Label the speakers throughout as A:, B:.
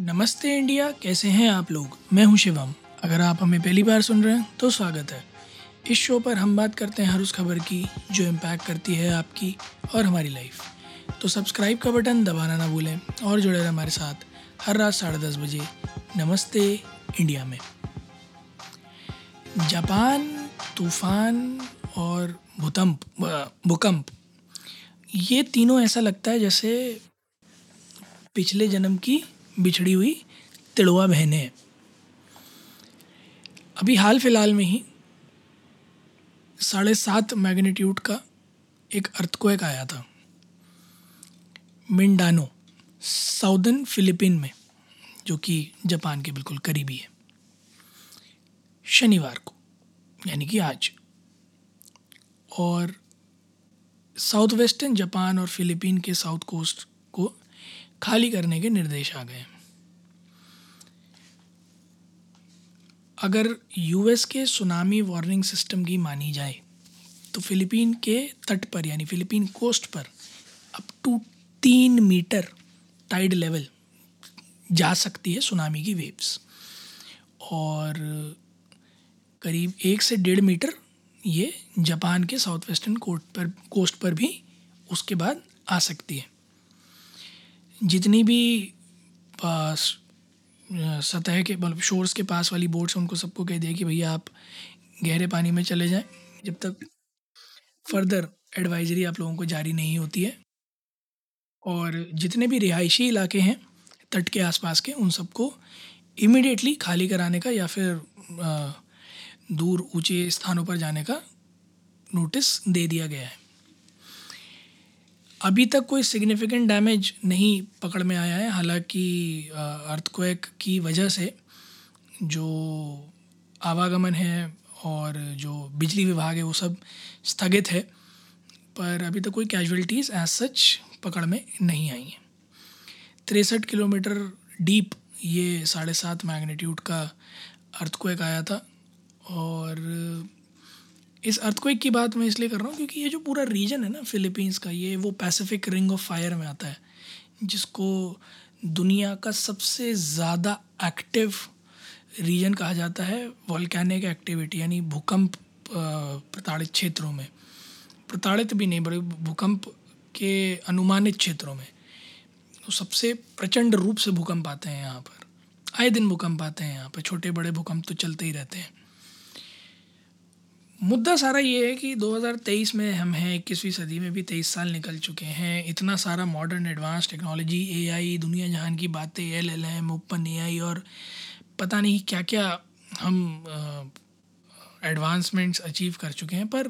A: नमस्ते इंडिया, कैसे हैं आप लोग? मैं हूँ शिवम। अगर आप हमें पहली बार सुन रहे हैं तो स्वागत है। इस शो पर हम बात करते हैं हर उस खबर की, जो इम्पैक्ट करती है आपकी और हमारी लाइफ तो सब्सक्राइब का बटन दबाना ना भूलें और जुड़े रहें हमारे साथ हर रात साढ़े दस बजे नमस्ते इंडिया में। जापान तूफ़ान और भूकंप भूकंप, ये तीनों ऐसा लगता है जैसे पिछले जन्म की बिछड़ी हुई तिड़वा बहने अभी हाल फ़िलहाल में ही साढ़े सात मैग्नीट्यूड का एक अर्थक्वेक आया था। मिंडानो, साउदर्न फिलीपीन में, जो कि जापान के बिल्कुल करीबी है। शनिवार को, यानी कि आज। और साउथ वेस्टर्न जापान और फिलीपीन के साउथ कोस्ट को खाली करने के निर्देश आ गए। अगर यूएस के सुनामी वार्निंग सिस्टम की मानी जाए तो फिलीपीन के तट पर, यानी फिलीपीन कोस्ट पर अप टू तीन मीटर टाइड लेवल जा सकती है सुनामी की वेव्स और करीब एक से डेढ़ मीटर ये जापान के साउथ वेस्टर्न कोस्ट पर कोस्ट पर भी उसके बाद आ सकती है। जितनी भी सतह के मतलब शोर्स के पास वाली बोट्स उनको सबको कह दिया कि भैया आप गहरे पानी में चले जाएँ, जब तक फर्दर एडवाइजरी आप लोगों को जारी नहीं होती है। और जितने भी रिहायशी इलाके हैं, तट के आसपास के, उन सबको इमिडिएटली खाली कराने का या फिर दूर ऊँचे स्थानों पर जाने का नोटिस दे दिया गया है। अभी तक कोई सिग्निफिकेंट डैमेज नहीं पकड़ में आया है। हालाँकि अर्थक्वेक की वजह से जो आवागमन है और जो बिजली विभाग है, वो सब स्थगित है। पर अभी तक कोई कैजुअलिटीज़ एज सच पकड़ में नहीं आई हैं। तिरसठ किलोमीटर डीप ये साढ़े सात मैग्नीट्यूड का अर्थक्वेक आया था और इस अर्थक्वेक की बात मैं इसलिए कर रहा हूँ क्योंकि ये जो पूरा रीजन है ना फिलीपींस का, ये वो पैसिफिक रिंग ऑफ़ फायर में आता है, जिसको दुनिया का सबसे ज़्यादा एक्टिव रीजन कहा जाता है वॉल्केनिक एक्टिविटी यानी भूकंप प्रताड़ित क्षेत्रों में। प्रताड़ित भी नहीं बड़े भूकंप के अनुमानित क्षेत्रों में। तो सबसे प्रचंड रूप से भूकंप आते हैं यहाँ पर। आए दिन भूकंप आते हैं यहाँ पर छोटे बड़े भूकंप तो चलते ही रहते हैं। मुद्दा सारा ये है कि 2023 में हम हैं, इक्कीसवीं सदी में भी तेईस साल निकल चुके हैं। इतना सारा मॉडर्न एडवांस टेक्नोलॉजी एआई दुनिया जहान की बातें L L M open AI और पता नहीं क्या क्या हम एडवांसमेंट्स अचीव कर चुके हैं, पर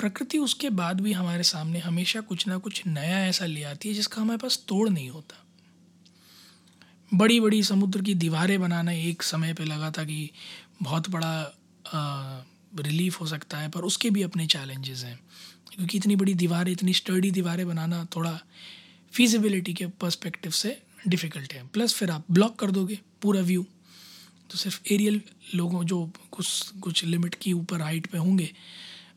A: प्रकृति उसके बाद भी हमारे सामने हमेशा कुछ ना कुछ नया ऐसा ले आती है जिसका हमारे पास तोड़ नहीं होता। बड़ी बड़ी समुद्र की दीवारें बनाना एक समय पे लगा था कि बहुत बड़ा रिलीफ हो सकता है, पर उसके भी अपने चैलेंजेस हैं। क्योंकि इतनी बड़ी दीवारें, इतनी स्टर्डी दीवारें बनाना थोड़ा फिजिबिलिटी के पर्सपेक्टिव से डिफ़िकल्ट है। प्लस फिर आप ब्लॉक कर दोगे पूरा व्यू तो सिर्फ़ एरियल लोगों, जो कुछ कुछ लिमिट की ऊपर हाइट पे होंगे,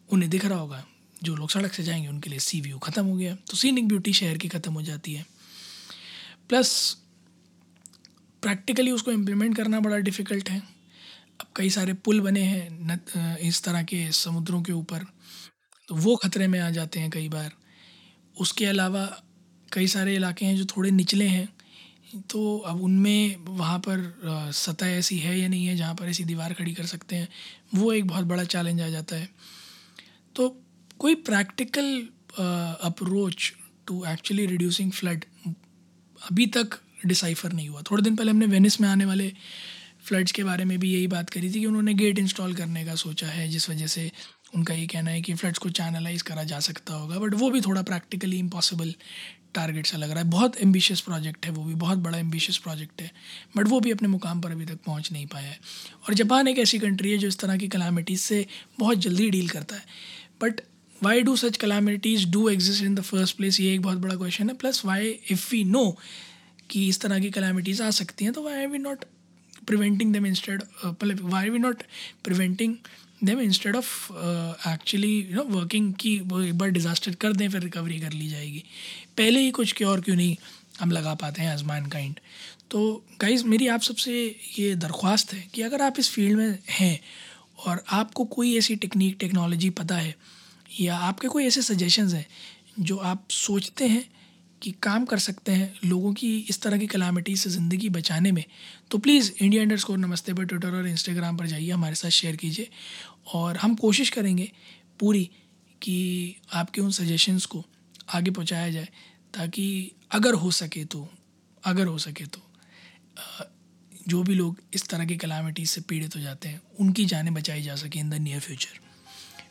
A: उन्हें दिख रहा होगा। जो लोग सड़क से जाएँगे, उनके लिए सी व्यू ख़त्म हो गया। तो सीनिक ब्यूटी शहर की ख़त्म हो जाती है। प्लस प्रैक्टिकली उसको इम्प्लीमेंट करना बड़ा डिफ़िकल्ट है। अब कई सारे पुल बने हैं इस तरह के समुद्रों के ऊपर तो वो ख़तरे में आ जाते हैं कई बार। उसके अलावा कई सारे इलाके हैं जो थोड़े निचले हैं तो अब उनमें वहाँ पर सतह ऐसी है या नहीं है जहाँ पर ऐसी दीवार खड़ी कर सकते हैं, वो एक बहुत बड़ा चैलेंज आ जाता है। तो कोई practical approach to actually reducing flood अभी तक डिसाइफर नहीं हुआ। थोड़े दिन पहले हमने वेनिस में आने वाले फ्लड्स के बारे में भी यही बात करी थी कि उन्होंने गेट इंस्टॉल करने का सोचा है, जिस वजह से उनका ये कहना है कि फ्लड्स को चैनलाइज करा जा सकता होगा, बट वो भी थोड़ा प्रैक्टिकली इम्पॉसिबल टारगेट सा लग रहा है। बहुत एम्बिशियस प्रोजेक्ट है वो भी, बहुत बड़ा एम्बिशियस प्रोजेक्ट है, बट वो भी अपने मुकाम पर अभी तक पहुँच नहीं पाया है। और जापान एक ऐसी कंट्री है जो इस तरह की कलामिटीज़ से बहुत जल्दी डील करता है। But why do such calamities do exist in the first place ये एक बहुत बड़ा क्वेश्चन है। Plus why if we know कि इस तरह की कलामिटीज़ आ सकती हैं तो why are we not preventing them instead uh, why are we not preventing them instead of uh, actually you know working कि वो एक बार डिज़ास्टर कर दें फिर रिकवरी कर ली जाएगी। पहले ही कुछ क्योर क्यों नहीं हम लगा पाते हैं एज मैन काइंड तो गाइज़ मेरी आप सबसे ये दरख्वास्त है कि अगर आप इस फ़ील्ड में हैं और आपको कोई ऐसी टेक्निक टेक्नोलॉजी पता है या आपके कोई ऐसे सजेशंस हैं जो आप सोचते हैं कि काम कर सकते हैं लोगों की इस तरह की कलामिटी से ज़िंदगी बचाने में तो प्लीज़ इंडिया इंडर स्कोर नमस्ते पर ट्विटर और इंस्टाग्राम पर जाइए, हमारे साथ शेयर कीजिए। और हम कोशिश करेंगे पूरी कि आपके उन सजेशंस को आगे पहुँचाया जाए, ताकि अगर हो सके तो अगर हो सके तो जो भी लोग इस तरह की कलामिटी से पीड़ित हो जाते हैं, उनकी जानें बचाई जा सके इन द नियर फ्यूचर